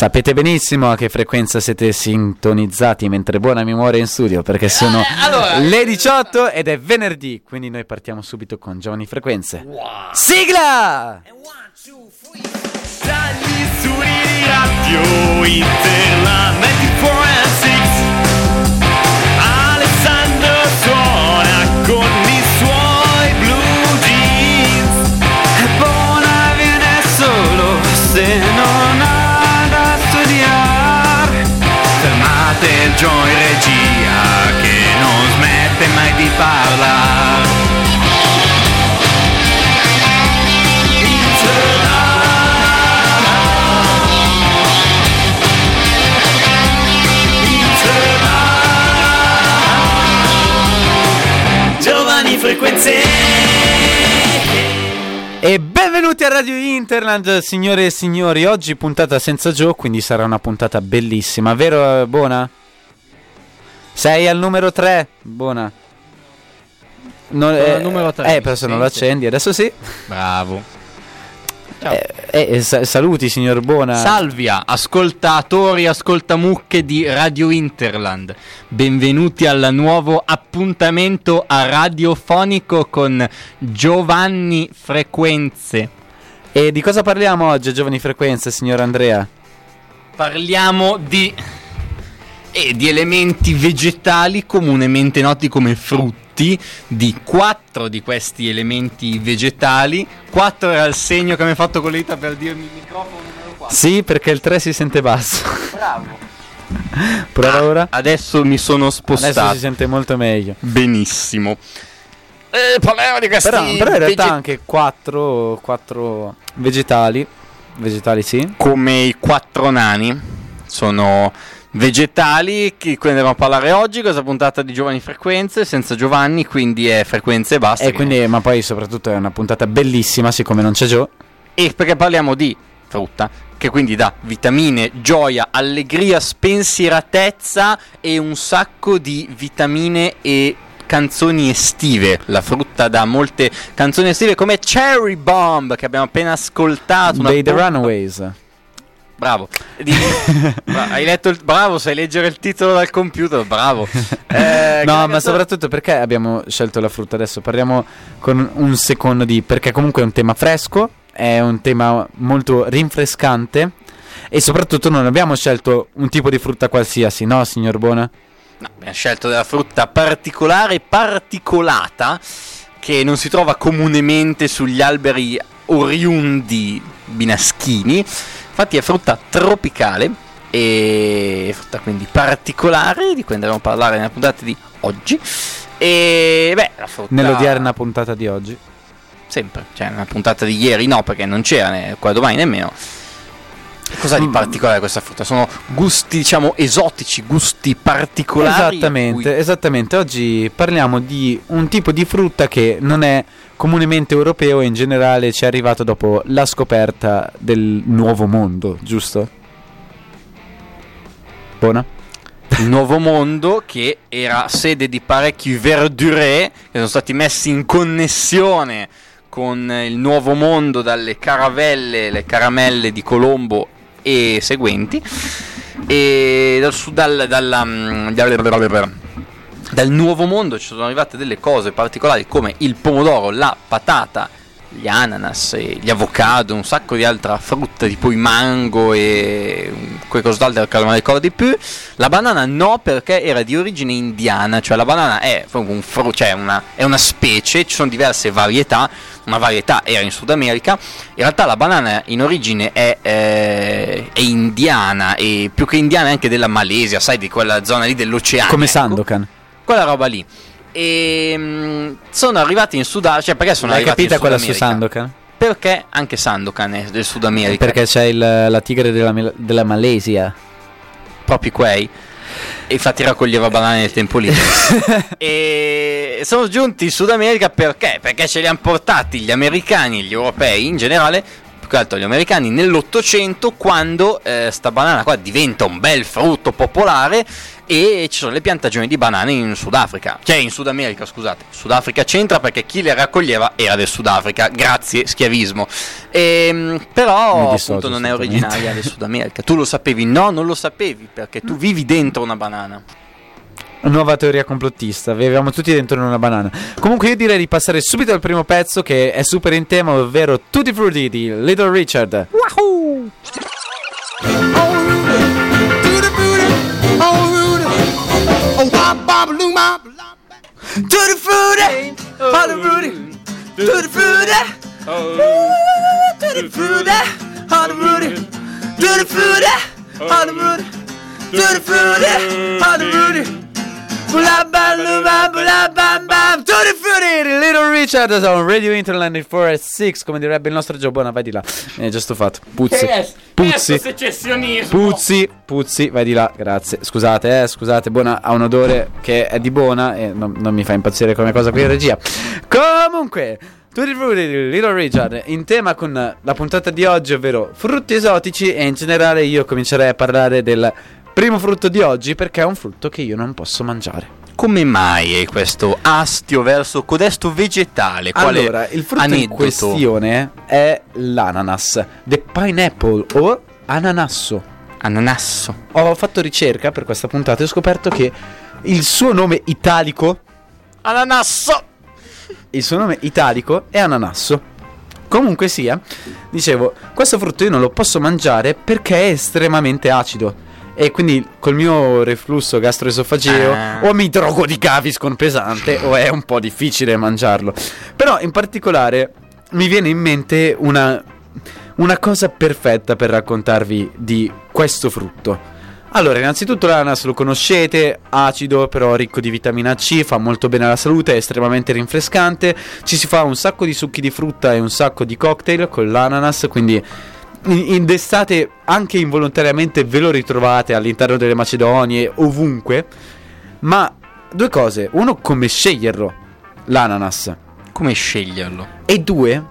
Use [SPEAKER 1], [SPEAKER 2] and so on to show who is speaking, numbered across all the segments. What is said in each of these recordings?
[SPEAKER 1] Sapete benissimo a che frequenza siete sintonizzati mentre buona memoria in studio, perché sono
[SPEAKER 2] Eh, allora-
[SPEAKER 1] le 18 ed è venerdì, quindi noi partiamo subito con Giovani Frequenze. Sigla!
[SPEAKER 3] Dagli studi di radio Interland 94 and 6 Alessandro suona con i suoi blue jeans. E buona viene solo se Fermate il Joy regia che non smette mai di parlare. Giovani frequenze
[SPEAKER 1] E benvenuti a Radio Interland, signore e signori. Oggi puntata senza Joe, quindi sarà una puntata bellissima, vero eh, Bona? Sei al numero 3, Bona. Non,
[SPEAKER 2] al numero tre,
[SPEAKER 1] Eh, però se non lo accendi, adesso sì.
[SPEAKER 2] Bravo.
[SPEAKER 1] Eh, eh, sa- saluti, signor Bona.
[SPEAKER 2] Salvia, ascoltatori, ascoltamucche di Radio Interland. Benvenuti al nuovo appuntamento a radiofonico con Giovanni Frequenze.
[SPEAKER 1] E di cosa parliamo oggi, Giovani Frequenze, signor Andrea?
[SPEAKER 2] Parliamo di e di elementi vegetali comunemente noti come frutti, di quattro di questi elementi vegetali. Quattro era il segno che mi ha fatto con le dita per dirmi il microfono numero 4.
[SPEAKER 1] Sì, perché il 3 si sente basso.
[SPEAKER 2] Bravo.
[SPEAKER 1] Prova ora.
[SPEAKER 2] Adesso mi sono
[SPEAKER 1] Adesso
[SPEAKER 2] spostato.
[SPEAKER 1] si sente molto meglio.
[SPEAKER 2] Benissimo. Eh, parliamo di questi
[SPEAKER 1] Però, però in realtà
[SPEAKER 2] vege-
[SPEAKER 1] anche 4, vegetali. Vegetali sì.
[SPEAKER 2] come i quattro nani sono vegetali che quindi andiamo a parlare oggi questa puntata di Giovani Frequenze senza Giovanni quindi è frequenze e basta
[SPEAKER 1] E quindi, ma poi soprattutto è una puntata bellissima, siccome non c'è Joe.
[SPEAKER 2] e perché parliamo di frutta che quindi dà vitamine, gioia, allegria, spensieratezza e un sacco di vitamine e canzoni estive. La frutta dà molte canzoni estive come Cherry Bomb che abbiamo appena ascoltato.
[SPEAKER 1] Dei The Runaways.
[SPEAKER 2] Bravo. Di- Bra- hai letto il... Bravo, sai leggere il titolo dal computer, bravo. Eh,
[SPEAKER 1] no, ma soprattutto perché abbiamo scelto la frutta adesso? Parliamo con un secondo di... Perché comunque è un tema fresco, è un tema molto rinfrescante e soprattutto non abbiamo scelto un tipo di frutta qualsiasi, no, signor Bona?
[SPEAKER 2] No, abbiamo scelto della frutta particolare particolata che non si trova comunemente sugli alberi oriundi binaschini. Infatti è frutta tropicale e frutta quindi particolare di cui andremo a parlare nella puntata di oggi. E beh, la frutta
[SPEAKER 1] Nell'odierna puntata di oggi.
[SPEAKER 2] sempre, cioè nella puntata di ieri no, perché non c'era né qua domani nemmeno. Cosa di
[SPEAKER 1] Mm.
[SPEAKER 2] particolare questa frutta? Sono gusti, diciamo, esotici, gusti particolari.
[SPEAKER 1] Esattamente,
[SPEAKER 2] cui-
[SPEAKER 1] esattamente. Oggi parliamo di un tipo di frutta che non è comunemente europeo e in generale ci è arrivato dopo la scoperta del nuovo mondo, giusto? Buona?
[SPEAKER 2] il nuovo mondo che era sede di parecchi verduré che sono stati messi in connessione con il nuovo mondo dalle caravelle, le caramelle di Colombo e seguenti e dal, dal, dalla, mm, dal, nuovo mondo ci sono arrivate delle cose particolari come il pomodoro, la patata, gli ananas, e gli avocado, un sacco di altra frutta tipo i mango e qualcos'altro che non mi ricordo di più. La banana no perché era di origine indiana, cioè la banana è, un fru- cioè una, è una specie, ci sono diverse varietà, una varietà era in Sud America, in realtà la banana in origine è, eh, è indiana e più che indiana è anche della Malesia, sai di quella zona lì dell'oceano.
[SPEAKER 1] Come
[SPEAKER 2] ecco.
[SPEAKER 1] Sandokan.
[SPEAKER 2] Quella roba lì. E mm, sono arrivati in Sud America, cioè perché sono
[SPEAKER 1] L'hai
[SPEAKER 2] arrivati
[SPEAKER 1] capita
[SPEAKER 2] in
[SPEAKER 1] quella su? Sandokan?
[SPEAKER 2] Perché anche Sandokan è del Sud America.
[SPEAKER 1] Perché c'è il- la tigre della, della Malesia.
[SPEAKER 2] proprio quei. E infatti raccoglieva banane nel tempo libero. e sono giunti in Sud America perché? Perché ce li hanno portati gli americani e gli europei in generale che altro agli americani nell'Ottocento quando eh, sta banana qua diventa un bel frutto popolare e ci sono le piantagioni di banane in Sudafrica, cioè in Sud America, scusate. Sudafrica c'entra perché chi le raccoglieva era del Sudafrica, grazie schiavismo. Ehm, però appunto non è originaria del Sud America. Tu lo sapevi? No, non lo sapevi perché tu vivi dentro una banana.
[SPEAKER 1] Nuova teoria complottista, avevamo tutti dentro una banana. Comunque io direi di passare subito al primo pezzo che è super in tema, ovvero Tutti Frutti di Little Richard.
[SPEAKER 3] Wahoo! Tutti frutti, all frutti, tutti frutti, tutti frutti, all frutti, tutti frutti, all frutti, tutti frutti, all
[SPEAKER 1] frutti. Frutti di Little Richard su Radio Interland 4 come direbbe il nostro Giobona, vai di là. Eh, già sto fatto. Puzzi. Puzzi. Puzzi, Puzzi, vai di là, grazie. Scusate, eh, scusate, Bona ha un odore che è di buona e non, non mi fa impazzire come cosa qui in regia. Comunque, Tutti frutti Little Richard in tema con la puntata di oggi, ovvero frutti esotici e in generale io comincerei a parlare del primo frutto di oggi perché è un frutto che io non posso mangiare.
[SPEAKER 2] Come mai hai questo astio verso codesto vegetale? Quale
[SPEAKER 1] allora, il frutto in
[SPEAKER 2] aneddoto?
[SPEAKER 1] questione è l'ananas, the pineapple o ananasso.
[SPEAKER 2] Ananasso.
[SPEAKER 1] Ho fatto ricerca per questa puntata e ho scoperto che il suo nome italico,
[SPEAKER 2] Ananasso.
[SPEAKER 1] il suo nome italico è ananasso. Comunque sia, dicevo, questo frutto io non lo posso mangiare perché è estremamente acido. E quindi col mio reflusso gastroesofageo
[SPEAKER 2] Ah.
[SPEAKER 1] o mi drogo di Gaviscon pesante o è un po' difficile mangiarlo. Però in particolare mi viene in mente una, una cosa perfetta per raccontarvi di questo frutto. Allora, innanzitutto l'ananas lo conoscete, acido però ricco di vitamina C, fa molto bene alla salute, è estremamente rinfrescante, ci si fa un sacco di succhi di frutta e un sacco di cocktail con l'ananas, quindi in, d'estate anche involontariamente ve lo ritrovate all'interno delle Macedonie, ovunque. Ma due cose, uno come sceglierlo, l'ananas,
[SPEAKER 2] Come sceglierlo?
[SPEAKER 1] e due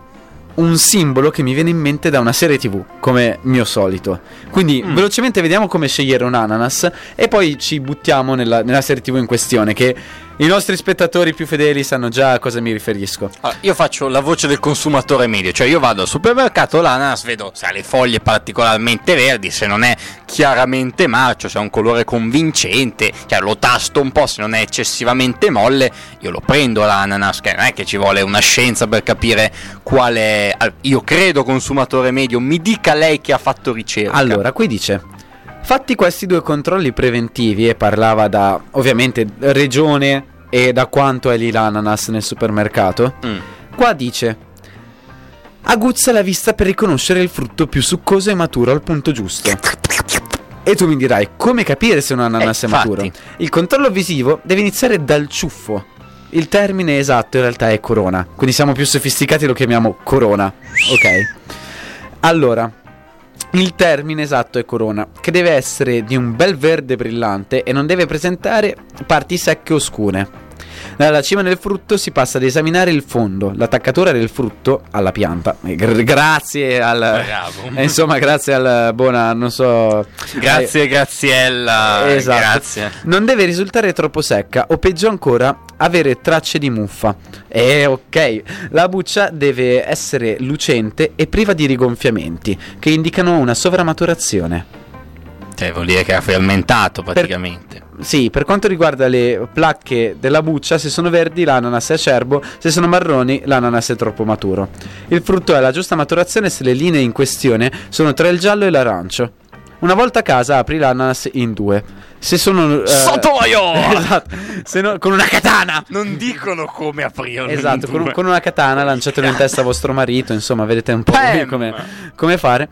[SPEAKER 1] un simbolo che mi viene in mente da una serie tv, come mio solito. Quindi
[SPEAKER 2] Mm.
[SPEAKER 1] velocemente vediamo come scegliere un ananas e poi ci buttiamo nella, nella serie tv in questione, che i nostri spettatori più fedeli sanno già a cosa mi riferisco.
[SPEAKER 2] Allora, io faccio la voce del consumatore medio, cioè io vado al supermercato, l'ananas, vedo se ha le foglie particolarmente verdi, se non è chiaramente marcio, se ha un colore convincente, cioè lo tasto un po', se non è eccessivamente molle, io lo prendo l'ananas, che non è che ci vuole una scienza per capire quale... al- Io credo consumatore medio, mi dica lei che ha fatto ricerca.
[SPEAKER 1] Allora, qui dice: Fatti questi due controlli preventivi, e parlava da ovviamente regione e da quanto è lì l'ananas nel supermercato.
[SPEAKER 2] Mm.
[SPEAKER 1] Qua dice: Aguzza la vista per riconoscere il frutto più succoso e maturo al punto giusto. E tu mi dirai: come capire se un ananas
[SPEAKER 2] Eh,
[SPEAKER 1] è maturo? Il controllo visivo deve iniziare dal ciuffo. Il termine esatto in realtà è corona. Quindi siamo più sofisticati, lo chiamiamo corona. Ok. Allora, il termine esatto è corona, che deve essere di un bel verde brillante e non deve presentare parti secche o scure. Dalla cima del frutto si passa ad esaminare il fondo, l'attaccatura del frutto alla pianta. E gr- grazie al.
[SPEAKER 2] Bravo.
[SPEAKER 1] eh, insomma, grazie al buona, non so.
[SPEAKER 2] Grazie Graziella,
[SPEAKER 1] Esatto.
[SPEAKER 2] grazie.
[SPEAKER 1] Non deve risultare troppo secca o peggio ancora avere tracce di muffa. Eh ok, la buccia deve essere lucente e priva di rigonfiamenti che indicano una sovramaturazione.
[SPEAKER 2] Cioè vuol dire che ha fermentato praticamente.
[SPEAKER 1] Sì, per quanto riguarda le placche della buccia, se sono verdi l'ananas è acerbo, se sono marroni l'ananas è troppo maturo. Il frutto è alla giusta maturazione se le linee in questione sono tra il giallo e l'arancio. Una volta a casa apri l'ananas in due. Se sono... eh,
[SPEAKER 2] Sotoio!
[SPEAKER 1] esatto, se no- con una katana!
[SPEAKER 2] Non dicono come aprirlo.
[SPEAKER 1] Esatto,
[SPEAKER 2] in
[SPEAKER 1] con,
[SPEAKER 2] due.
[SPEAKER 1] con una katana lanciatelo in testa a vostro marito, insomma, vedete un po' come, come fare.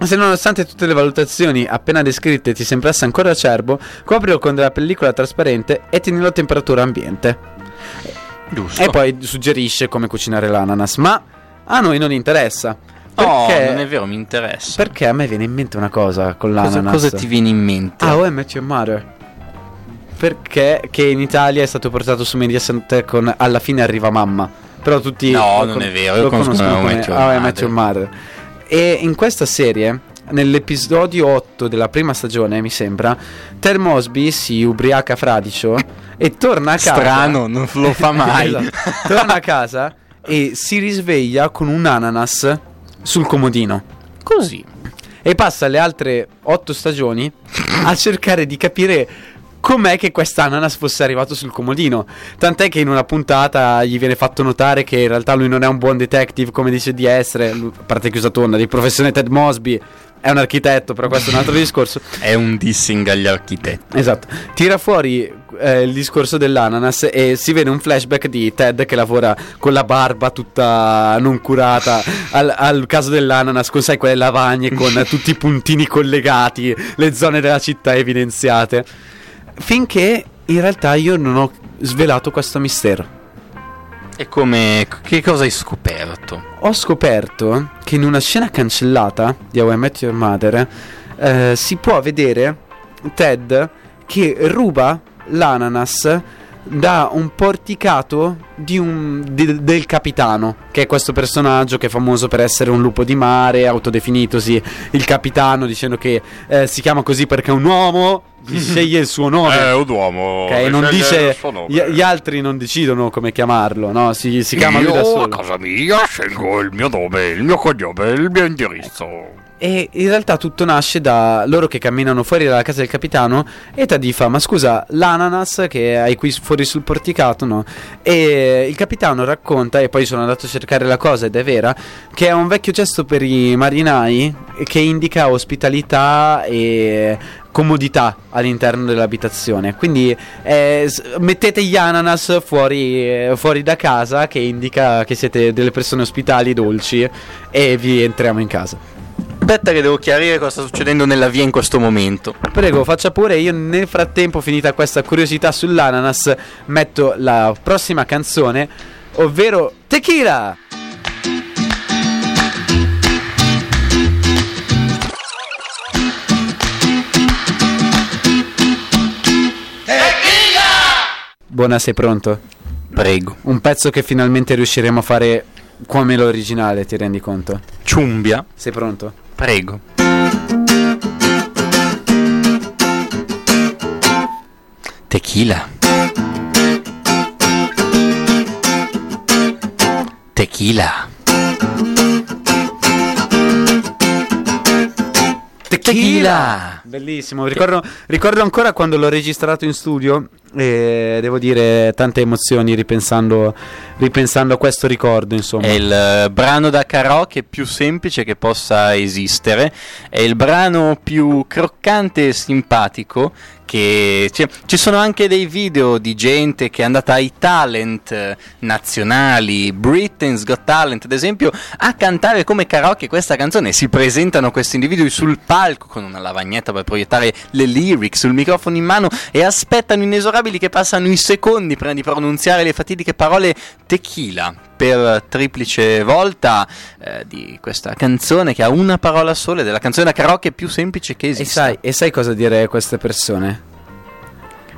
[SPEAKER 1] Se nonostante tutte le valutazioni appena descritte ti sembrasse ancora acerbo, coprilo con della pellicola trasparente e tienilo a temperatura ambiente.
[SPEAKER 2] Giusto.
[SPEAKER 1] E poi suggerisce come cucinare l'ananas, ma a noi non interessa.
[SPEAKER 2] Oh,
[SPEAKER 1] Perché,
[SPEAKER 2] non è vero, mi interessa.
[SPEAKER 1] perché a me viene in mente una cosa con
[SPEAKER 2] Cosa,
[SPEAKER 1] l'ananas.
[SPEAKER 2] cosa ti viene in mente?
[SPEAKER 1] Ah, oh, Your Mother. Perché che in Italia è stato portato su Mediaset con Alla fine arriva mamma. Però tutti
[SPEAKER 2] No, non
[SPEAKER 1] con-
[SPEAKER 2] è vero, io
[SPEAKER 1] lo
[SPEAKER 2] conosco I
[SPEAKER 1] come
[SPEAKER 2] Met Your
[SPEAKER 1] E in questa serie, nell'episodio 8 della prima stagione, mi sembra, Ted Mosby si ubriaca fradicio e torna a casa.
[SPEAKER 2] Strano, non lo fa mai.
[SPEAKER 1] Esatto. Torna a casa e si risveglia con un ananas sul comodino.
[SPEAKER 2] Così.
[SPEAKER 1] E passa le altre otto stagioni a cercare di capire com'è che quest'ananas fosse arrivato sul comodino. Tant'è che in una puntata gli viene fatto notare che in realtà lui non è un buon detective come dice di essere, a parte chiusa tonda, di professione Ted Mosby. È un architetto, però questo è un altro discorso.
[SPEAKER 2] È un dissing agli architetti.
[SPEAKER 1] Esatto, tira fuori eh, il discorso dell'ananas e si vede un flashback di Ted che lavora con la barba tutta non curata al, al caso dell'ananas, con sai quelle lavagne con tutti i puntini collegati, le zone della città evidenziate. Finché in realtà io non ho svelato questo mistero.
[SPEAKER 2] E come. Che cosa hai scoperto?
[SPEAKER 1] Ho scoperto che in una scena cancellata di How I Met Your Mother eh, si può vedere Ted che ruba l'ananas da un porticato di un- di- del capitano, che è questo personaggio che è famoso per essere un lupo di mare, autodefinitosi il capitano, dicendo che eh, si chiama così perché è un uomo, gli sceglie il suo nome.
[SPEAKER 4] un uomo.
[SPEAKER 1] Ok, non dice gli, gli altri non decidono come chiamarlo, no? Si, si chiama lui da
[SPEAKER 4] Io a
[SPEAKER 1] solo.
[SPEAKER 4] casa mia scelgo il mio nome, il mio cognome, il mio indirizzo.
[SPEAKER 1] E in realtà tutto nasce da loro che camminano fuori dalla casa del capitano e gli fa ma scusa l'ananas che hai qui fuori sul porticato no? E il capitano racconta e poi sono andato a cercare la cosa ed è vera che è un vecchio gesto per i marinai che indica ospitalità e comodità all'interno dell'abitazione quindi eh, mettete gli ananas fuori, eh, fuori da casa che indica che siete delle persone ospitali dolci e vi entriamo in casa
[SPEAKER 2] Aspetta, che devo chiarire cosa sta succedendo nella via in questo momento.
[SPEAKER 1] Prego, faccia pure. Io nel frattempo, finita questa curiosità sull'ananas, metto la prossima canzone, ovvero Tequila. Buona, sei pronto?
[SPEAKER 2] Prego.
[SPEAKER 1] Un pezzo che finalmente riusciremo a fare come l'originale, ti rendi conto?
[SPEAKER 2] Ciumbia.
[SPEAKER 1] Sei pronto?
[SPEAKER 2] Prego. Tequila. Tequila. Tequila.
[SPEAKER 1] Bellissimo, ricordo, ricordo ancora quando l'ho registrato in studio e devo dire tante emozioni ripensando, ripensando a questo ricordo, insomma.
[SPEAKER 2] È il eh, brano da karaoke più semplice che possa esistere. È il brano più croccante e simpatico. Che cioè, ci sono anche dei video di gente che è andata ai talent eh, nazionali, Britain's Got Talent ad esempio, a cantare come karaoke questa canzone. Si presentano questi individui sul palco con una lavagnetta per proiettare le lyrics sul microfono in mano e aspettano inesorabili che passano i secondi prima di pronunziare le fatidiche parole tequila per triplice volta eh, di questa canzone che ha una parola sola ed è la canzone karaoke più semplice che
[SPEAKER 1] E
[SPEAKER 2] esista.
[SPEAKER 1] sai, e sai cosa dire a queste persone?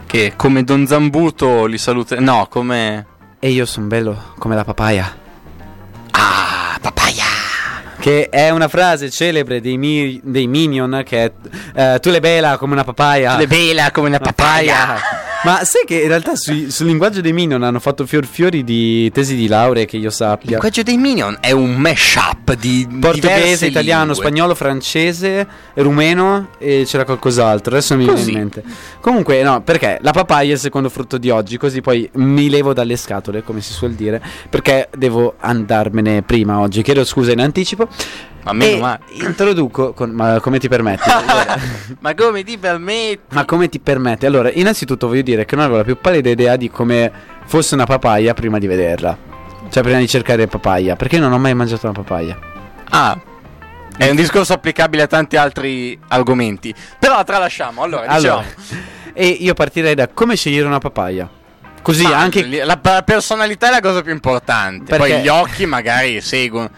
[SPEAKER 2] Che come Don Zambuto li saluta. No, come.
[SPEAKER 1] E io sono bello come la papaya.
[SPEAKER 2] Ah, papaya!
[SPEAKER 1] Che è una frase celebre dei, mi- dei Minion che è eh, tu le bella come una papaya.
[SPEAKER 2] Le vela come una papaya!
[SPEAKER 1] Ma sai che in realtà sui- sul linguaggio dei Minion hanno fatto fior fiori di tesi di laurea che io
[SPEAKER 2] Il
[SPEAKER 1] sappia.
[SPEAKER 2] linguaggio dei Minion è un mashup di
[SPEAKER 1] Portoghese, italiano,
[SPEAKER 2] lingue.
[SPEAKER 1] spagnolo, francese, rumeno e c'era qualcos'altro. Adesso mi viene in mente. Comunque, no, perché la papaya è il secondo frutto di oggi, così poi mi levo dalle scatole, come si suol dire, perché devo andarmene prima oggi. Chiedo scusa in anticipo.
[SPEAKER 2] Ma meno male.
[SPEAKER 1] introduco, con- ma come ti permetti? Allora,
[SPEAKER 2] Ma come ti permetti?
[SPEAKER 1] ma come ti permetti? Allora, innanzitutto voglio dire che non avevo la più pallida idea di come fosse una papaya prima di vederla. Cioè, prima di cercare papaya, perché non ho mai mangiato una papaya.
[SPEAKER 2] Ah. È un discorso applicabile a tanti altri argomenti. Però tralasciamo. Allora, diciamo.
[SPEAKER 1] Allora, e io partirei da come scegliere una papaya. Così
[SPEAKER 2] Ma
[SPEAKER 1] anche
[SPEAKER 2] la, la personalità è la cosa più importante.
[SPEAKER 1] Perché?
[SPEAKER 2] Poi gli occhi magari seguono.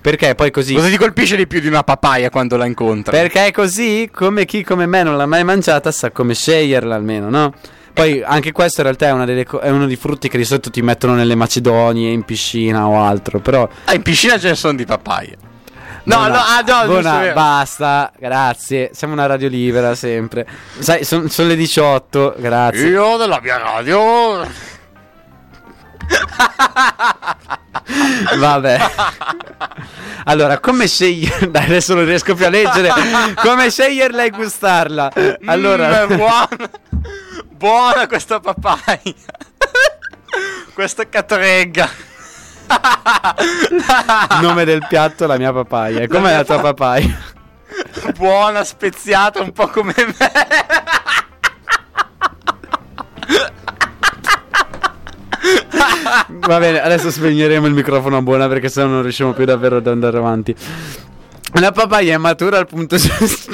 [SPEAKER 1] perché poi così.
[SPEAKER 2] Cosa ti colpisce di più di una papaya quando la incontri?
[SPEAKER 1] Perché è così come chi come me non l'ha mai mangiata sa come sceglierla almeno, no? Poi anche questo in realtà è, una delle co- è uno dei frutti che di solito ti mettono nelle macedonie, in piscina o altro, però
[SPEAKER 2] Ah, in piscina ce ne sono di papaya. No,
[SPEAKER 1] Buona-
[SPEAKER 2] no, ah, no, vero.
[SPEAKER 1] basta, grazie. Siamo una radio libera sempre. Sai, sono le 18, grazie.
[SPEAKER 4] Io della mia radio.
[SPEAKER 1] Vabbè. Allora, come scegliere... Dai, adesso non riesco più a leggere. Come sceglierla e gustarla? Allora...
[SPEAKER 2] Mm, buona. buona questa papaya. questa catregga.
[SPEAKER 1] Nome del piatto, la mia papaya. Com'è la tua papaya?
[SPEAKER 2] buona, speziata, un po' come me.
[SPEAKER 1] Va bene, adesso spegneremo il microfono a buona perché sennò non riusciamo più davvero ad andare avanti. La papaya è matura al punto giusto.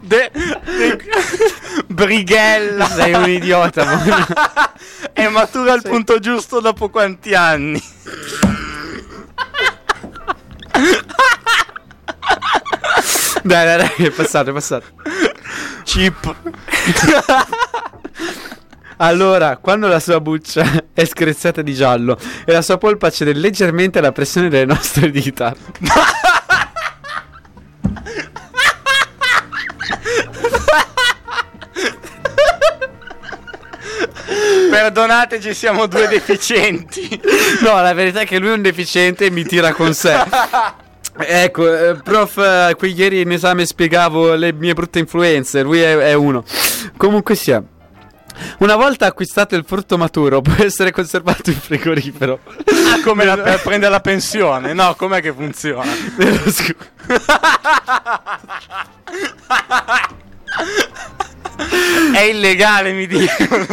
[SPEAKER 2] De- de- Brighella.
[SPEAKER 1] Sei un idiota.
[SPEAKER 2] È matura al punto giusto dopo quanti anni?
[SPEAKER 1] Dai, dai, dai, è passato, è passato.
[SPEAKER 2] Chip.
[SPEAKER 1] Allora, quando la sua buccia è screziata di giallo e la sua polpa cede leggermente alla pressione delle nostre dita.
[SPEAKER 2] Perdonateci, siamo due deficienti.
[SPEAKER 1] No, la verità è che lui è un deficiente e mi tira con sé. Ecco, eh, prof, eh, qui ieri in esame spiegavo le mie brutte influenze, lui è, è uno. Comunque sia. Una volta acquistato il frutto maturo può essere conservato in frigorifero.
[SPEAKER 2] Ah, come la, per prendere la pensione? No, com'è che funziona?
[SPEAKER 1] Nello scu-
[SPEAKER 2] È illegale, mi dicono.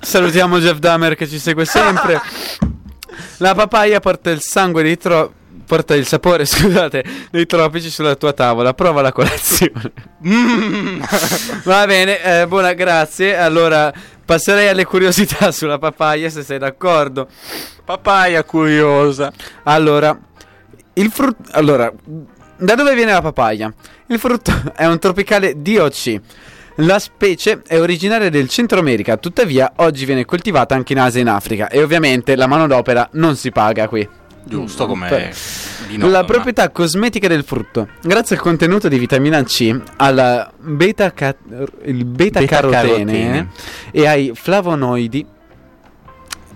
[SPEAKER 1] Salutiamo Jeff Dahmer che ci segue sempre. La papaya porta il sangue dei tro- porta il sapore, scusate, dei tropici sulla tua tavola. Prova la colazione.
[SPEAKER 2] Mm.
[SPEAKER 1] Va bene, eh, buona, grazie. Allora, passerei alle curiosità sulla papaya, se sei d'accordo.
[SPEAKER 2] Papaya curiosa.
[SPEAKER 1] Allora, il frutto. Allora, da dove viene la papaya? Il frutto è un tropicale DOC. La specie è originaria del Centro America, tuttavia oggi viene coltivata anche in Asia e in Africa e ovviamente la manodopera non si paga qui.
[SPEAKER 2] Giusto come
[SPEAKER 1] la proprietà cosmetica del frutto, grazie al contenuto di vitamina C, alla beta, ca- il beta, carotene e ai flavonoidi,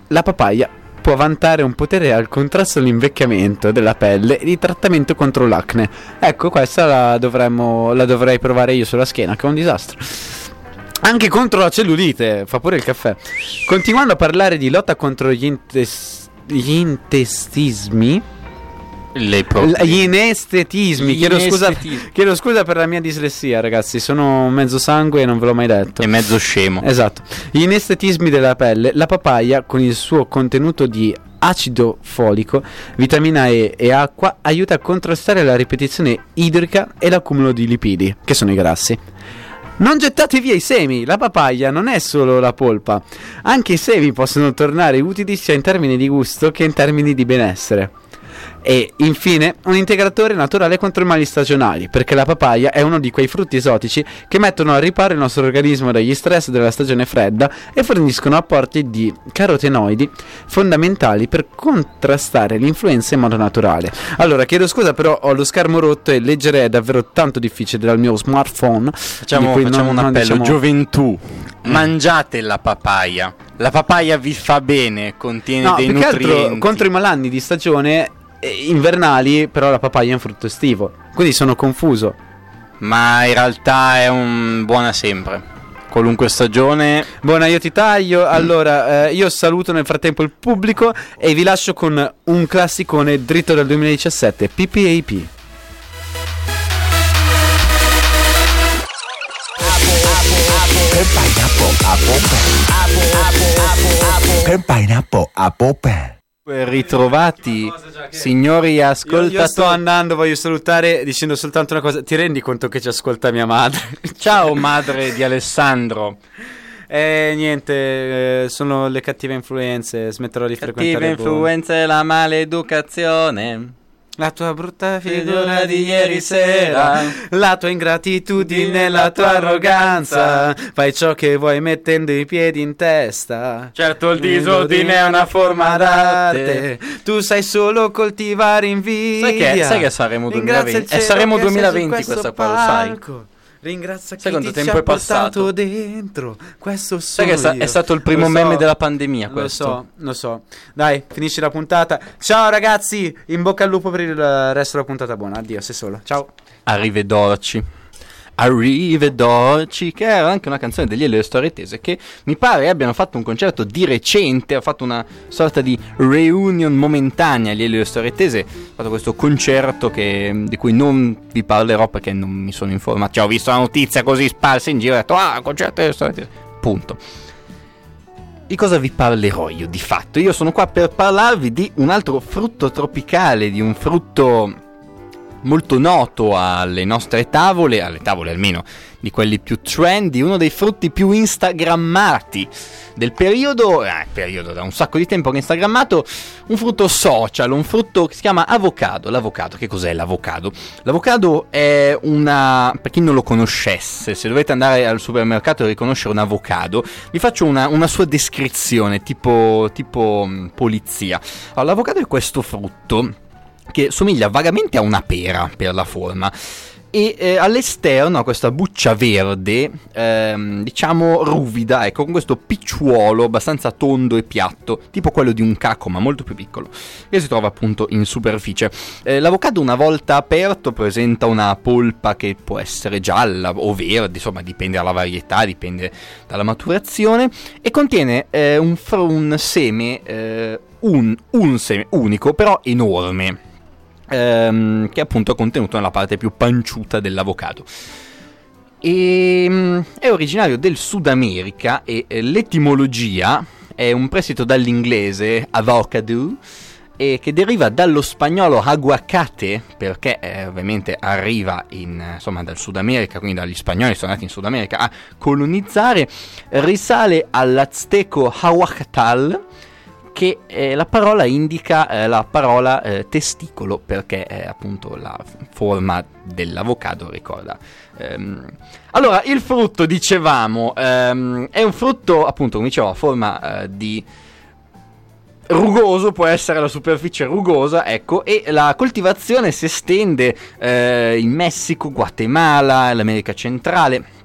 [SPEAKER 1] la papaya può vantare un potere al contrasto all'invecchiamento della pelle e di trattamento contro l'acne. Ecco, questa la, dovremmo, la dovrei provare io sulla schiena, che è un disastro. Anche contro la cellulite, fa pure il caffè. Continuando a parlare di lotta contro gli, intes- gli intestismi, gli inestetismi.
[SPEAKER 2] Gli
[SPEAKER 1] Chiedo scusa, chiedo scusa per la mia dislessia, ragazzi. Sono mezzo sangue e non ve l'ho mai detto.
[SPEAKER 2] È mezzo scemo.
[SPEAKER 1] Esatto. Gli inestetismi della pelle, la papaya con il suo contenuto di acido folico, vitamina E e acqua aiuta a contrastare la ripetizione idrica e l'accumulo di lipidi, che sono i grassi. Non gettate via i semi, la papaya non è solo la polpa, anche i semi possono tornare utili sia in termini di gusto che in termini di benessere. E infine un integratore naturale contro i mali stagionali, perché la papaya è uno di quei frutti esotici che mettono a riparo il nostro organismo dagli stress della stagione fredda e forniscono apporti di carotenoidi fondamentali per contrastare l'influenza in modo naturale. Allora, chiedo scusa, però ho lo schermo rotto e leggere è davvero tanto difficile dal mio smartphone.
[SPEAKER 2] Facciamo, facciamo
[SPEAKER 1] non-
[SPEAKER 2] un appello,
[SPEAKER 1] diciamo-
[SPEAKER 2] gioventù, mangiate la papaya. La papaya vi fa bene, contiene
[SPEAKER 1] No,
[SPEAKER 2] dei nutrienti.
[SPEAKER 1] altro contro i malanni di stagione invernali, però la papaya è un frutto estivo. Quindi sono confuso.
[SPEAKER 2] Ma in realtà è un buona sempre. Qualunque stagione.
[SPEAKER 1] Buona, io ti taglio. Allora, eh, io saluto nel frattempo il pubblico e vi lascio con un classicone dritto dal 2017, PPAP.
[SPEAKER 5] Pineapple a poppe.
[SPEAKER 2] Ritrovati, signori
[SPEAKER 1] Io,
[SPEAKER 2] ascoltatori.
[SPEAKER 1] io sto andando, voglio salutare dicendo soltanto una cosa. Ti rendi conto che ci ascolta mia madre?
[SPEAKER 2] Ciao madre di Alessandro.
[SPEAKER 1] Eh, niente, eh, sono le cattive influenze. Smetterò di
[SPEAKER 2] Cattive
[SPEAKER 1] frequentare boh.
[SPEAKER 2] influenze e la maleducazione.
[SPEAKER 1] La tua brutta figura di ieri sera, la tua ingratitudine, la tua arroganza. Fai ciò che vuoi mettendo i piedi in testa.
[SPEAKER 2] Certo il
[SPEAKER 1] Disordine è una forma d'arte. Tu sai solo coltivare invidia.
[SPEAKER 2] Sai che- sai che è
[SPEAKER 1] il
[SPEAKER 2] 2020? È
[SPEAKER 1] cielo
[SPEAKER 2] Sanremo
[SPEAKER 1] che sei su
[SPEAKER 2] 2020
[SPEAKER 1] questo
[SPEAKER 2] questa qua, lo sai.
[SPEAKER 1] Ringrazia
[SPEAKER 2] Sai quanto tempo è passato?
[SPEAKER 1] dentro. Questo
[SPEAKER 2] Sai che è sta- è stato il primo
[SPEAKER 1] Lo so.
[SPEAKER 2] meme della pandemia
[SPEAKER 1] Lo
[SPEAKER 2] questo.
[SPEAKER 1] so, lo so. Dai, finisci la puntata. Ciao ragazzi, in bocca al lupo per il resto della puntata buona. Addio, sei solo. Ciao.
[SPEAKER 2] Arrivederci. Arrivederci, che era anche una canzone degli Elio e Storie Tese che mi pare abbiano fatto un concerto di recente, ha fatto una sorta di reunion momentanea gli Elio e Storie Tese, ha fatto questo concerto che- di cui non vi parlerò perché non mi sono informato, cioè ho visto la notizia così sparsa in giro e ho detto ah, concerto Elio e Storie Tese, punto. Di cosa vi parlerò io di fatto? Io sono qua per parlarvi di un altro frutto tropicale, di un frutto molto noto alle nostre tavole, alle tavole almeno di quelli più trendy, uno dei frutti più instagrammati del periodo, eh, periodo da un sacco di tempo che è instagrammato, un frutto social, un frutto che si chiama avocado. L'avocado, che cos'è l'avocado? L'avocado è una, per chi non lo conoscesse, se dovete andare al supermercato e riconoscere un avocado, vi faccio una, una sua descrizione, tipo, tipo mh, polizia. Allora, l'avocado è questo frutto che somiglia vagamente a una pera per la forma. E eh, all'esterno ha questa buccia verde, ehm, diciamo ruvida, ecco, con questo picciuolo abbastanza tondo e piatto, tipo quello di un caco, ma molto più piccolo, che si trova appunto in superficie. Eh, l'avocado, una volta aperto, presenta una polpa che può essere gialla o verde, insomma, dipende dalla varietà, dipende dalla maturazione, e contiene eh, un, fr- un seme, eh, un, un seme unico, però enorme ehm, che appunto è contenuto nella parte più panciuta dell'avocado. E, mm, è originario del Sud America e eh, l'etimologia è un prestito dall'inglese avocado e che deriva dallo spagnolo aguacate perché eh, ovviamente arriva in, eh, insomma, dal Sud America, quindi dagli spagnoli sono andati in Sud America a colonizzare, risale all'azteco ahuacatal che eh, la parola indica eh, la parola eh, testicolo perché è appunto la forma dell'avocado ricorda. Ehm, allora, il frutto, dicevamo, ehm, è un frutto appunto, come dicevo, a forma eh, di rugoso, può essere la superficie rugosa, ecco, e la coltivazione si estende eh, in Messico, Guatemala, l'America centrale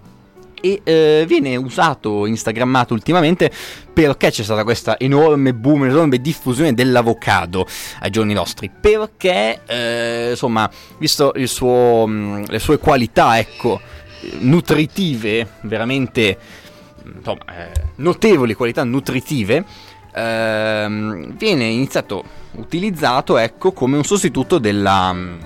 [SPEAKER 2] e eh, viene usato, instagrammato ultimamente perché c'è stata questa enorme boom, enorme diffusione dell'avocado ai giorni nostri, perché eh, insomma, visto suo, mh, le sue qualità, ecco, nutritive, veramente insomma, eh, notevoli qualità nutritive, ehm, viene iniziato utilizzato ecco come un sostituto della mh,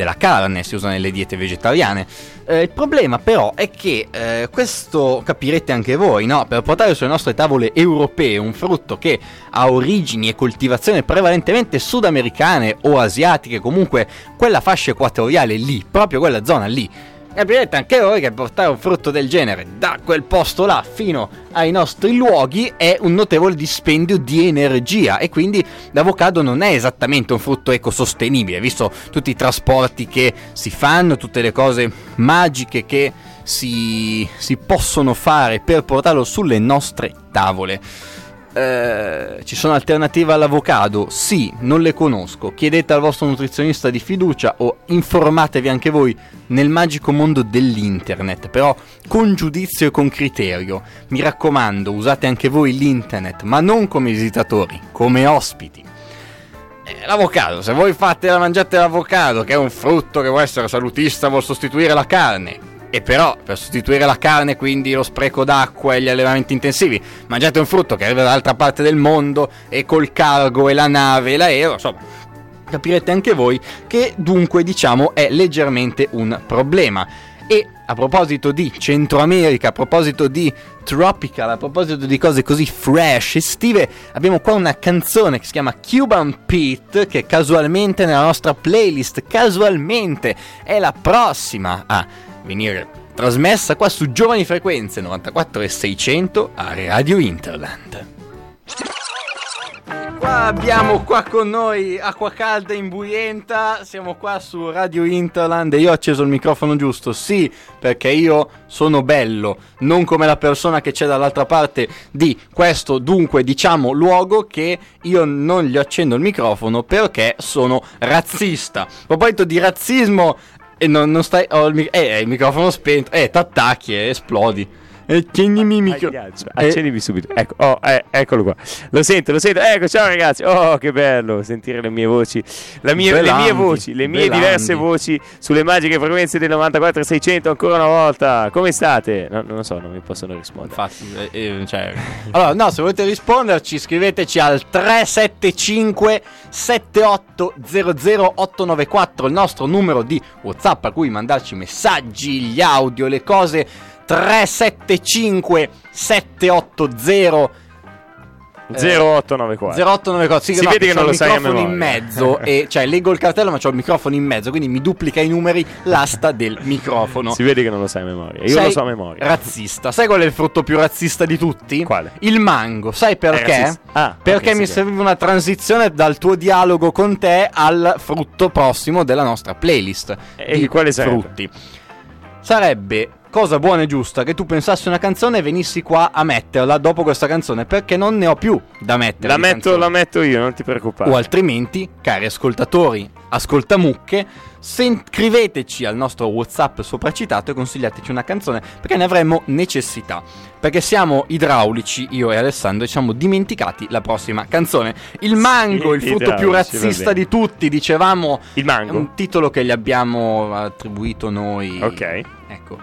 [SPEAKER 2] della carne, si usa nelle diete vegetariane. Eh, il problema però è che eh, questo capirete anche voi, no? Per portare sulle nostre tavole europee un frutto che ha origini e coltivazione prevalentemente sudamericane o asiatiche, comunque quella fascia equatoriale lì, proprio quella zona lì. Capirete anche voi che portare un frutto del genere da quel posto là fino ai nostri luoghi è un notevole dispendio di energia e quindi l'avocado non è esattamente un frutto ecosostenibile, visto tutti i trasporti che si fanno, tutte le cose magiche che si, si possono fare per portarlo sulle nostre tavole. Eh, ci sono alternative all'avocado? Sì, non le conosco. Chiedete al vostro nutrizionista di fiducia o informatevi anche voi nel magico mondo dell'internet, però con giudizio e con criterio. Mi raccomando, usate anche voi l'internet, ma non come visitatori, come ospiti. Eh, L'avocado, se voi fate la mangiate l'avocado, che è un frutto che può essere salutista, vuol sostituire la carne. E però per sostituire la carne, quindi lo spreco d'acqua e gli allevamenti intensivi, mangiate un frutto che arriva dall'altra parte del mondo e col cargo e la nave e l'aereo, insomma, capirete anche voi che dunque diciamo è leggermente un problema. E a proposito di Centro America, a proposito di tropical, a proposito di cose così fresh, estive, abbiamo qua una canzone che si chiama Cuban Pete che casualmente nella nostra playlist, casualmente è la prossima a venire trasmessa qua su Giovani Frequenze 94 e 600 a Radio Interland. Qua abbiamo qua con noi acqua calda imbuienta, siamo qua su Radio Interland e io ho acceso il microfono giusto, sì, perché io sono bello, non come la persona che c'è dall'altra parte di questo dunque diciamo luogo che io non gli accendo il microfono perché sono razzista. A proposito di razzismo, e non, non stai... ho il, mi- eh, il microfono spento, eh, t'attacchi e esplodi. E tienimi il micro-
[SPEAKER 6] Agliaccio.
[SPEAKER 2] Eh,
[SPEAKER 6] Accendimi subito. Ecco, oh, eh, eccolo qua. Lo sento, lo sento. Ecco, ciao ragazzi. Oh, che bello sentire le mie voci. La mia- le
[SPEAKER 2] Belandi,
[SPEAKER 6] mie voci, le mie
[SPEAKER 2] Belandi.
[SPEAKER 6] diverse voci sulle magiche frequenze del 94.600 ancora una volta. Come state? No, non lo so, non mi possono rispondere.
[SPEAKER 2] Infatti, eh, eh, cioè... allora, no, se volete risponderci, scriveteci al 375 7800 894, il nostro numero di WhatsApp a cui mandarci messaggi, gli audio, le cose. 375 780
[SPEAKER 6] 0894.
[SPEAKER 2] 0894 sì,
[SPEAKER 6] Si
[SPEAKER 2] no,
[SPEAKER 6] vede che non lo sai a
[SPEAKER 2] microfono in
[SPEAKER 6] memoria.
[SPEAKER 2] mezzo e cioè leggo il cartello ma c'ho il microfono in mezzo quindi mi duplica i numeri l'asta del microfono
[SPEAKER 6] Si vede che non lo sai a memoria. Io
[SPEAKER 2] Sei
[SPEAKER 6] lo so a memoria.
[SPEAKER 2] Razzista. Sai qual è il frutto più razzista di tutti?
[SPEAKER 6] Quale?
[SPEAKER 2] Il mango. Sai perché?
[SPEAKER 6] Ah,
[SPEAKER 2] perché
[SPEAKER 6] ok,
[SPEAKER 2] mi serviva una transizione dal tuo dialogo con te al frutto prossimo della nostra playlist.
[SPEAKER 6] E
[SPEAKER 2] di
[SPEAKER 6] quale sarebbe?
[SPEAKER 2] frutti. Sarebbe cosa buona e giusta che tu pensassi una canzone e venissi qua a metterla dopo questa canzone perché non ne ho più da mettere.
[SPEAKER 6] La metto, la metto io, non ti preoccupare.
[SPEAKER 2] O altrimenti, cari ascoltatori, ascoltamucche, scriveteci al nostro WhatsApp sopracitato e consigliateci una canzone perché ne avremmo necessità. Perché siamo idraulici, io e Alessandro, e ci siamo dimenticati la prossima canzone. Il mango, il frutto più razzista di tutti, dicevamo.
[SPEAKER 6] Il
[SPEAKER 2] È
[SPEAKER 6] mango.
[SPEAKER 2] un titolo che gli abbiamo attribuito noi.
[SPEAKER 6] Ok.
[SPEAKER 2] Ecco.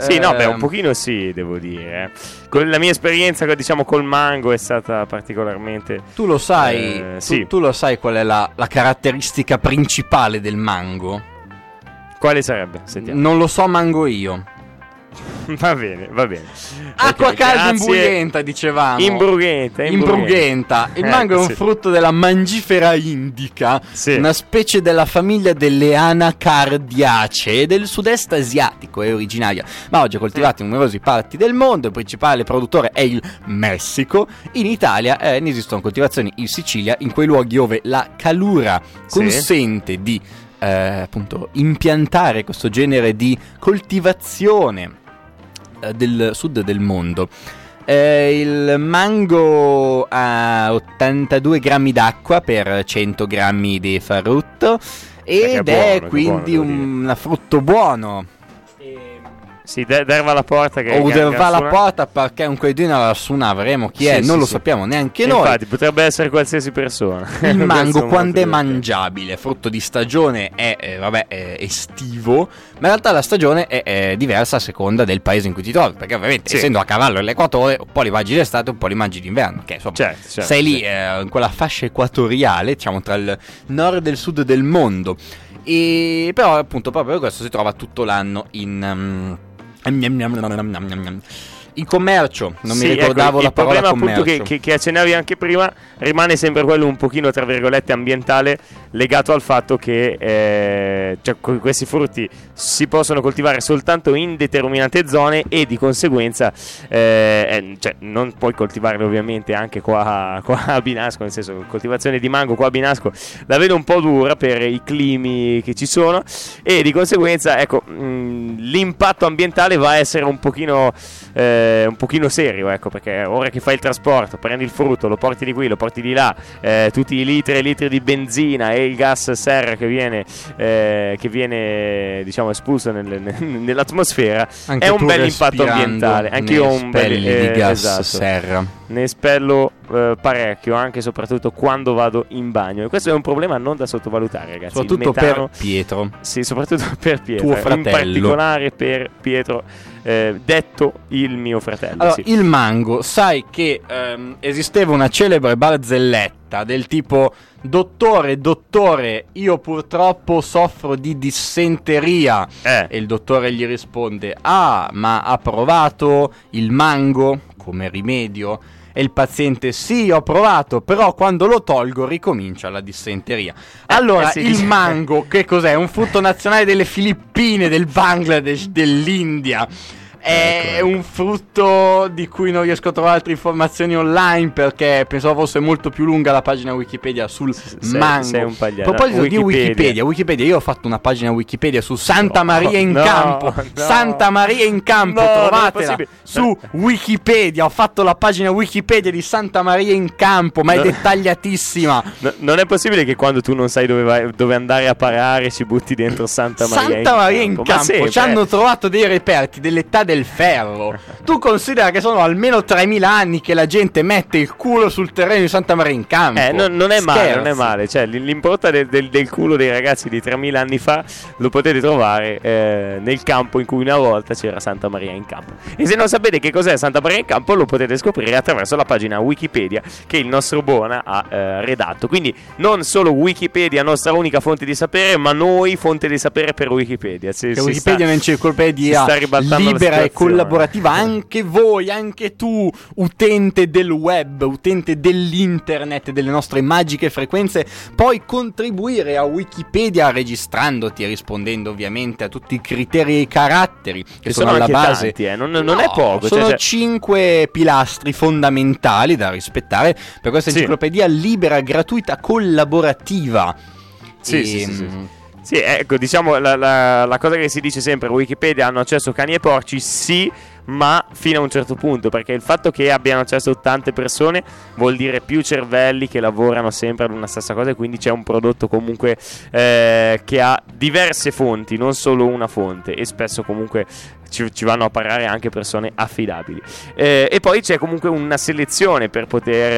[SPEAKER 6] Sì, no, beh, un
[SPEAKER 2] Ehm,
[SPEAKER 6] pochino sì, devo dire. eh. Con la mia esperienza, diciamo, col mango è stata particolarmente...
[SPEAKER 2] Tu lo sai,
[SPEAKER 6] Eh,
[SPEAKER 2] tu-
[SPEAKER 6] sì.
[SPEAKER 2] tu, lo sai qual è la, la caratteristica principale del mango?
[SPEAKER 6] Quale sarebbe? Sentiamo.
[SPEAKER 2] Non lo so mango io.
[SPEAKER 6] Va bene, va bene.
[SPEAKER 2] Acqua
[SPEAKER 6] Ok,
[SPEAKER 2] calda imbuglienta, dicevamo.
[SPEAKER 6] Imbrugenta,
[SPEAKER 2] Imbrugenta. Il
[SPEAKER 6] Eh,
[SPEAKER 2] mango è un
[SPEAKER 6] sì.
[SPEAKER 2] frutto della mangifera indica,
[SPEAKER 6] Sì.
[SPEAKER 2] una specie della famiglia delle anacardiacee del sud-est asiatico, è originaria, ma oggi è coltivata in numerose parti del mondo, il principale produttore è il Messico, in Italia eh, ne esistono coltivazioni in Sicilia, in quei luoghi dove la calura
[SPEAKER 6] Sì.
[SPEAKER 2] consente di eh, appunto impiantare questo genere di coltivazione eh, del sud del mondo. Eh, il mango ha 82 grammi d'acqua per 100 grammi di frutto ed è
[SPEAKER 6] buono, che
[SPEAKER 2] quindi
[SPEAKER 6] buono,
[SPEAKER 2] un frutto buono.
[SPEAKER 6] Sì, de- derva alla porta che...
[SPEAKER 2] O
[SPEAKER 6] che-
[SPEAKER 2] derva la porta perché un credino lassù non avremo chi è,
[SPEAKER 6] sì,
[SPEAKER 2] non lo
[SPEAKER 6] sì.
[SPEAKER 2] sappiamo neanche noi.
[SPEAKER 6] Infatti, potrebbe essere qualsiasi persona.
[SPEAKER 2] Il mango quando è mangiabile, frutto di stagione è, eh, vabbè, è estivo, ma in realtà la stagione è, è diversa a seconda del paese in cui ti trovi, perché ovviamente essendo a cavallo dell'equatore un po' li mangi d'estate, un po' li mangi d'inverno, che insomma
[SPEAKER 6] Certo, certo,
[SPEAKER 2] sei lì eh, in quella fascia equatoriale, diciamo tra il nord e il sud del mondo, e però appunto proprio per questo si trova tutto l'anno in... um, Nhầm nhầm nhầm nhầm nhầm nhầm in commercio, non mi
[SPEAKER 6] Sì,
[SPEAKER 2] ricordavo
[SPEAKER 6] ecco,
[SPEAKER 2] la parola
[SPEAKER 6] Il problema
[SPEAKER 2] commercio.
[SPEAKER 6] appunto che, che, che accennavi anche prima rimane sempre quello un pochino tra virgolette ambientale legato al fatto che eh, cioè, que- questi frutti si possono coltivare soltanto in determinate zone e di conseguenza eh, eh, cioè, non puoi coltivarli ovviamente anche qua, qua a Binasco, nel senso coltivazione di mango qua a Binasco la vedo un po' dura per i climi che ci sono e di conseguenza ecco mh, l'impatto ambientale va a essere un pochino eh, un pochino serio ecco perché ora che fai il trasporto prendi il frutto lo porti di qui lo porti di là eh, tutti i litri e litri di benzina e il gas serra che viene eh, che viene diciamo espulso nel- nel- nell'atmosfera
[SPEAKER 2] Anche
[SPEAKER 6] è un bel impatto ambientale anche io ho un bel
[SPEAKER 2] spelli
[SPEAKER 6] eh,
[SPEAKER 2] di gas
[SPEAKER 6] esatto.
[SPEAKER 2] serra.
[SPEAKER 6] ne spello eh, parecchio anche e soprattutto quando vado in bagno e questo è un problema non da sottovalutare ragazzi
[SPEAKER 2] Soprattutto
[SPEAKER 6] metano-
[SPEAKER 2] per Pietro.
[SPEAKER 6] sì, soprattutto per Pietro.
[SPEAKER 2] Tuo
[SPEAKER 6] In
[SPEAKER 2] fratello.
[SPEAKER 6] particolare per Pietro, eh, detto il mio fratello.
[SPEAKER 2] Allora,
[SPEAKER 6] sì.
[SPEAKER 2] il mango, sai che ehm, esisteva una celebre barzelletta del tipo Dottore, dottore, io purtroppo soffro di dissenteria.
[SPEAKER 6] Eh.
[SPEAKER 2] E il dottore gli risponde: Ah, ma ha provato il mango come rimedio? E il paziente: Sì, ho provato, però quando lo tolgo ricomincia la dissenteria. Allora,
[SPEAKER 6] eh sì,
[SPEAKER 2] il
[SPEAKER 6] dice-
[SPEAKER 2] mango, che cos'è? Un frutto nazionale delle Filippine, del Bangladesh, dell'India. È
[SPEAKER 6] Ecco,
[SPEAKER 2] un frutto di cui non riesco a trovare altre informazioni online perché pensavo fosse molto più lunga la pagina Wikipedia sul
[SPEAKER 6] sei-
[SPEAKER 2] mango.
[SPEAKER 6] sei un.
[SPEAKER 2] A proposito di
[SPEAKER 6] Wikipedia.
[SPEAKER 2] Wikipedia, Wikipedia, io ho fatto una pagina Wikipedia su Santa Maria in
[SPEAKER 6] no,
[SPEAKER 2] Campo.
[SPEAKER 6] no.
[SPEAKER 2] Santa Maria in Campo,
[SPEAKER 6] No,
[SPEAKER 2] trovatela su Wikipedia. Ho fatto la pagina Wikipedia di Santa Maria in Campo, ma è dettagliatissima.
[SPEAKER 6] No, non è possibile che quando tu non sai dove, vai- dove andare a parare ci butti dentro Santa Maria
[SPEAKER 2] Santa Maria in
[SPEAKER 6] Ma
[SPEAKER 2] campo
[SPEAKER 6] sempre.
[SPEAKER 2] ci hanno trovato dei reperti dell'età del ferro. Tu considera che sono almeno 3000 anni che la gente mette il culo sul terreno di Santa Maria in campo.
[SPEAKER 6] Eh, non, non è male,
[SPEAKER 2] Scherzi.
[SPEAKER 6] non è male. Cioè, l- l'impronta del, del- del culo dei ragazzi di 3000 anni fa lo potete trovare eh, nel campo in cui una volta c'era Santa Maria in campo. E se non sapete che cos'è Santa Maria in campo, lo potete scoprire attraverso la pagina Wikipedia che il nostro Bona ha eh, redatto. Quindi non solo Wikipedia, nostra unica fonte di sapere, ma noi fonte di sapere per Wikipedia. Si-
[SPEAKER 2] Che Wikipedia è
[SPEAKER 6] sta-
[SPEAKER 2] un'enciclopedia
[SPEAKER 6] ribaltando la
[SPEAKER 2] libera e
[SPEAKER 6] situazione.
[SPEAKER 2] collaborativa. Anche voi, anche tu, utente del web, utente dell'internet, delle nostre magiche frequenze, puoi contribuire a Wikipedia registrandoti e rispondendo ovviamente a tutti i criteri e i caratteri che,
[SPEAKER 6] Che
[SPEAKER 2] sono,
[SPEAKER 6] sono
[SPEAKER 2] alla base.
[SPEAKER 6] tanti, eh, non- non
[SPEAKER 2] No,
[SPEAKER 6] è poco, cioè-
[SPEAKER 2] Sono
[SPEAKER 6] cioè-
[SPEAKER 2] cinque pilastri fondamentali da rispettare per questa
[SPEAKER 6] Sì.
[SPEAKER 2] enciclopedia libera, gratuita, collaborativa.
[SPEAKER 6] Sì,
[SPEAKER 2] E,
[SPEAKER 6] sì, sì, sì. Sì, ecco, diciamo la, la- la cosa che si dice sempre, Wikipedia hanno accesso cani e porci, sì, ma fino a un certo punto, perché il fatto che abbiano accesso tante persone vuol dire più cervelli che lavorano sempre ad una stessa cosa e quindi c'è un prodotto comunque eh, che ha diverse fonti, non solo una fonte e spesso comunque ci, ci vanno a parare anche persone affidabili. Eh, e poi c'è comunque una selezione per poter,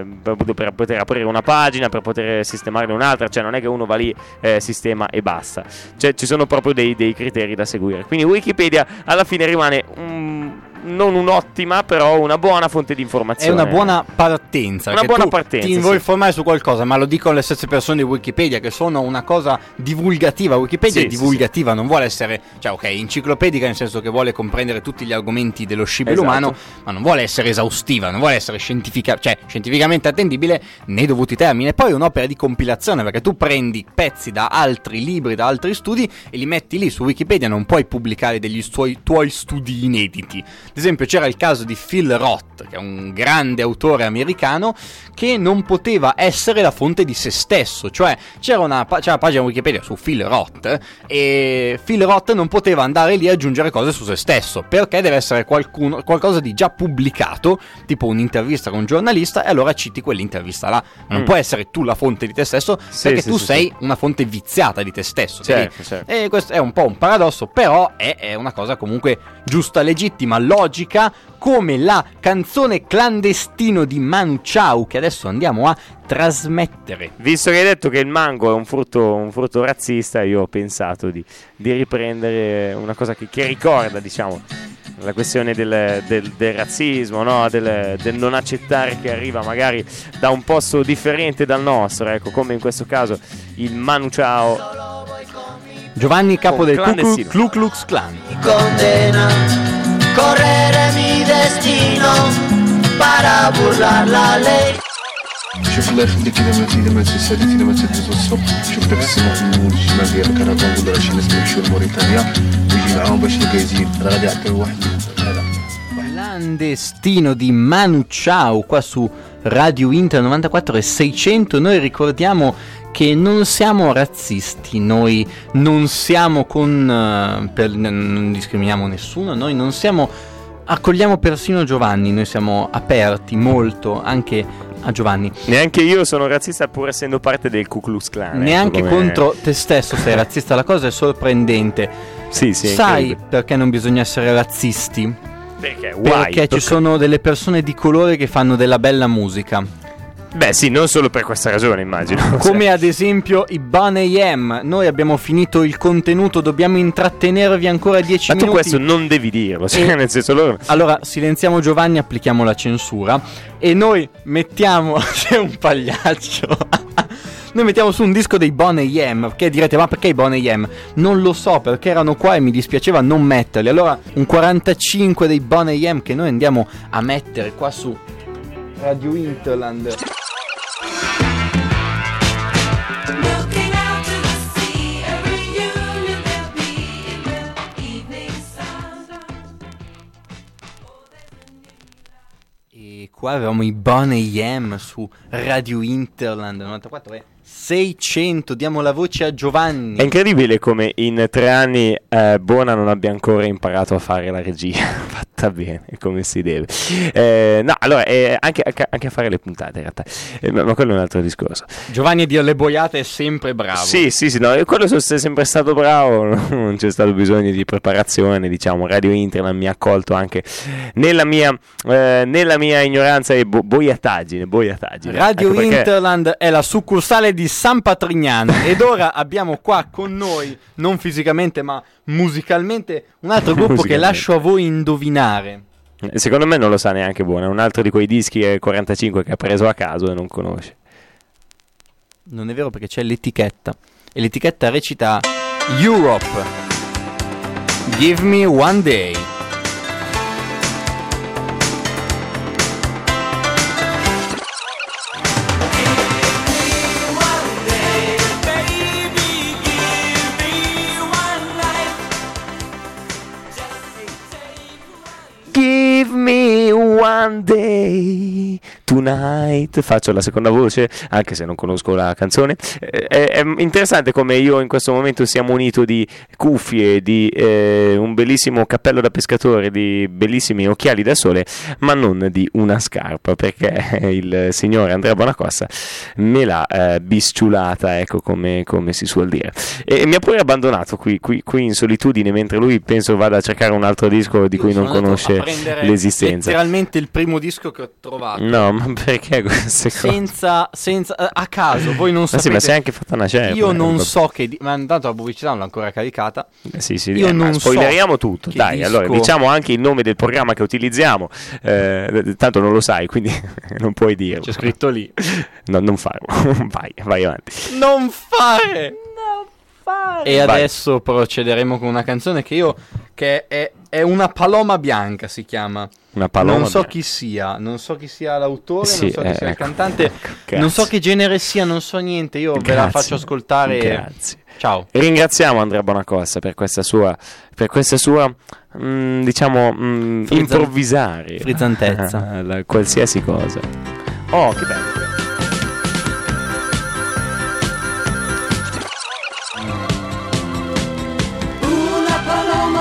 [SPEAKER 6] eh, per, per poter aprire una pagina, per poter sistemarne un'altra, cioè non è che uno va lì, eh, sistema e basta. Cioè ci sono proprio dei, dei criteri da seguire. Quindi Wikipedia alla fine rimane un- non un'ottima, però una buona fonte di
[SPEAKER 2] È
[SPEAKER 6] informazione.
[SPEAKER 2] una buona partenza.
[SPEAKER 6] Una buona partenza,
[SPEAKER 2] Ti vuoi
[SPEAKER 6] sì.
[SPEAKER 2] informare su qualcosa, ma lo dicono le stesse persone di Wikipedia che sono una cosa divulgativa. Wikipedia
[SPEAKER 6] Sì,
[SPEAKER 2] è
[SPEAKER 6] sì,
[SPEAKER 2] divulgativa, non vuole essere, cioè, ok, enciclopedica nel senso che vuole comprendere tutti gli argomenti dello scibile
[SPEAKER 6] Esatto.
[SPEAKER 2] umano, ma non vuole essere esaustiva, non vuole essere scientifica, cioè, scientificamente attendibile nei dovuti termini. E poi è un'opera di compilazione perché tu prendi pezzi da altri libri, da altri studi e li metti lì su Wikipedia. Non puoi pubblicare degli tuoi, tuoi studi inediti. Ad esempio, c'era il caso di Phil Roth, che è un grande autore americano, che non poteva essere la fonte di se stesso. Cioè, c'era una, c'era una pagina Wikipedia su Phil Roth e Phil Roth non poteva andare lì a aggiungere cose su se stesso, perché deve essere qualcuno, qualcosa di già pubblicato, tipo un'intervista con un giornalista, e allora citi quell'intervista là. Non
[SPEAKER 6] Mm.
[SPEAKER 2] puoi essere tu la fonte di te stesso,
[SPEAKER 6] Sì,
[SPEAKER 2] perché
[SPEAKER 6] sì,
[SPEAKER 2] tu
[SPEAKER 6] sì,
[SPEAKER 2] sei una fonte viziata di te stesso.
[SPEAKER 6] Certo, certo.
[SPEAKER 2] e questo è un po' un paradosso, però è, è una cosa comunque giusta, legittima, logica, come la canzone clandestino di Manu Chao che adesso andiamo a trasmettere.
[SPEAKER 6] Visto che hai detto che il mango è un frutto, un frutto razzista, io ho pensato di, di riprendere una cosa che, che ricorda, diciamo, la questione del, del- del razzismo, no? del, del non accettare che arriva magari da un posto differente dal nostro, ecco, come in questo caso il Manu Chao.
[SPEAKER 2] Giovanni Capo del Ku Klux Klan.
[SPEAKER 3] condena correré mi destino para burlar la ley.
[SPEAKER 7] Şoförler şimdiki demeti demeti sedeti demeti düzülsün. Şoförler kısımlarının ucuna diğer karakolcular şimdi meşhur Moritanya. Bugün ağın başını geziyim. Radyo aktar vahdi.
[SPEAKER 2] Clandestino di Manu Ciao qua su Radio Inter 94 e 600 noi ricordiamo che non siamo razzisti, noi non siamo con. eh, per- non discriminiamo nessuno, noi non siamo. Accogliamo persino Giovanni, noi siamo aperti molto anche a Giovanni.
[SPEAKER 6] Neanche io sono razzista pur essendo parte del Ku Klux Klan. ecco,
[SPEAKER 2] Neanche
[SPEAKER 6] come-
[SPEAKER 2] contro te stesso sei razzista, la cosa è sorprendente.
[SPEAKER 6] Sì, sì,
[SPEAKER 2] Sai perché non bisogna essere razzisti?
[SPEAKER 6] Perché?
[SPEAKER 2] Perché ci sono delle persone di colore che fanno della bella musica.
[SPEAKER 6] Beh, sì, non solo per questa ragione, immagino.
[SPEAKER 2] Come ad esempio i Bunny M. Noi abbiamo finito il contenuto, dobbiamo intrattenervi ancora 10
[SPEAKER 6] Ma tu
[SPEAKER 2] minuti.
[SPEAKER 6] questo non devi dirlo, cioè,
[SPEAKER 2] E-
[SPEAKER 6] nel senso loro.
[SPEAKER 2] Allora, silenziamo Giovanni, applichiamo la censura e noi mettiamo. C'è un pagliaccio. Noi mettiamo su un disco dei Boney M. Che direte, ma perché i Boney M? Non lo so, perché erano qua e mi dispiaceva non metterli. Allora, un 45 dei Boney M che noi andiamo a mettere qua su Radio Interland. Qua avevamo i Bonnie M su Radio Interland 94 e 600. Diamo la voce a Giovanni.
[SPEAKER 6] È incredibile come in tre anni eh, Bona non abbia ancora imparato a fare la regia fatta bene, come si deve. Eh, no, allora, eh, anche, anche a fare le puntate in realtà, Eh, ma, ma quello è un altro discorso.
[SPEAKER 2] Giovanni a dire le boiate è sempre bravo.
[SPEAKER 6] Sì, sì, sì, no, e quello sono sei sempre stato bravo, non c'è stato bisogno di preparazione, diciamo, Radio Internet mi ha accolto anche nella mia, eh, nella mia ignoranza e bo- boiataggine, boiataggine.
[SPEAKER 2] Radio
[SPEAKER 6] perché-
[SPEAKER 2] Interland è la succursale di San Patrignano ed ora abbiamo qua con noi, non fisicamente ma musicalmente, un altro gruppo che lascio a voi indovinare.
[SPEAKER 6] Secondo me non lo sa neanche buono, è un altro di quei dischi eh, 45 che ha preso a caso e non conosce.
[SPEAKER 2] Non è vero perché c'è l'etichetta e l'etichetta recita Europe. Give me one day.
[SPEAKER 6] Monday tonight. Faccio la seconda voce, anche se non conosco la canzone. Eh, È, è interessante come io in questo momento sia munito di cuffie, di eh, un bellissimo cappello da pescatore, di bellissimi occhiali da sole, ma non di una scarpa, perché il signore Andrea Bonacossa me l'ha eh, bisciulata, ecco come, come si suol dire. E, mi ha pure abbandonato qui, qui, qui in solitudine, mentre lui penso vada a cercare un altro disco di cui non conosce l'esistenza.
[SPEAKER 2] Letteralmente il primo disco che ho trovato.
[SPEAKER 6] No, ma perché queste cose?
[SPEAKER 2] Senza, senza, eh, a caso, voi non
[SPEAKER 6] Ma sì,
[SPEAKER 2] sapete.
[SPEAKER 6] ma sei anche fatta una certa.
[SPEAKER 2] Io non
[SPEAKER 6] eh,
[SPEAKER 2] so che. di- Ma intanto la pubblicità non l'ho ancora caricata.
[SPEAKER 6] Eh, Sì, sì,
[SPEAKER 2] Io
[SPEAKER 6] eh,
[SPEAKER 2] non so
[SPEAKER 6] spoileriamo tutto.
[SPEAKER 2] che
[SPEAKER 6] Dai,
[SPEAKER 2] disco-
[SPEAKER 6] allora diciamo anche il nome del programma che utilizziamo. Eh, tanto non lo sai, quindi non puoi dirlo.
[SPEAKER 2] C'è scritto lì.
[SPEAKER 6] No, non farlo. vai, vai avanti.
[SPEAKER 2] Non fare! E
[SPEAKER 6] Vai.
[SPEAKER 2] adesso procederemo con una canzone che io. che è, è una paloma bianca, si chiama.
[SPEAKER 6] Una paloma.
[SPEAKER 2] non so
[SPEAKER 6] bianca.
[SPEAKER 2] chi sia, non so chi sia l'autore,
[SPEAKER 6] Sì,
[SPEAKER 2] non so chi
[SPEAKER 6] eh,
[SPEAKER 2] sia il
[SPEAKER 6] ecco.
[SPEAKER 2] cantante,
[SPEAKER 6] Grazie.
[SPEAKER 2] non so che genere sia, non so niente. Io ve la
[SPEAKER 6] Grazie.
[SPEAKER 2] faccio ascoltare.
[SPEAKER 6] Grazie.
[SPEAKER 2] Ciao.
[SPEAKER 6] Ringraziamo Andrea Bonacossa per questa sua, per questa sua mm, diciamo, mm,
[SPEAKER 2] Frizzan-
[SPEAKER 6] improvvisare.
[SPEAKER 2] frizzantezza.
[SPEAKER 6] Qualsiasi cosa. Oh, che bello.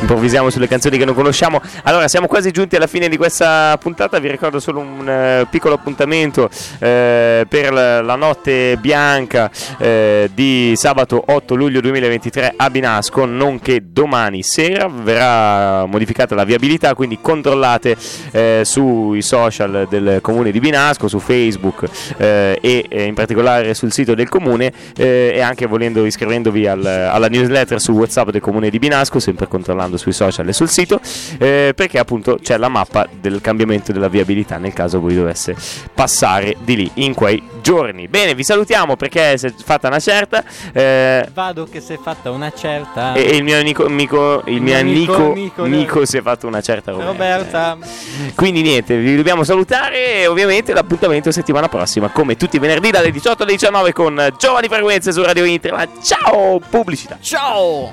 [SPEAKER 6] Improvvisiamo sulle canzoni che non conosciamo. Allora, siamo quasi giunti alla fine di questa puntata. Vi ricordo solo un eh, piccolo appuntamento eh, per la, la notte bianca eh, di sabato 8 luglio 2023 a Binasco. Nonché domani sera verrà modificata la viabilità. Quindi controllate sui social del comune di Binasco, su Facebook e in particolare sul sito del comune e anche volendo iscrivendovi al- alla newsletter su WhatsApp del comune di Binasco, sempre controllando sui social e sul sito, eh, perché appunto c'è la mappa del cambiamento della viabilità nel caso voi dovesse passare di lì in quei giorni. Bene, vi salutiamo perché si è fatta una certa. eh,
[SPEAKER 2] Vado che si è fatta una certa.
[SPEAKER 6] e e il mio amico, amico- il mio
[SPEAKER 2] amico,
[SPEAKER 6] amico,
[SPEAKER 2] amico,
[SPEAKER 6] Nico si è fatto una certa Roberta.
[SPEAKER 2] Roberta.
[SPEAKER 6] Quindi niente, vi dobbiamo salutare e ovviamente l'appuntamento settimana prossima, come tutti i venerdì dalle 18 alle 19 con Giovani Frequenze su Radio Internet. Ciao, pubblicità.
[SPEAKER 2] Ciao!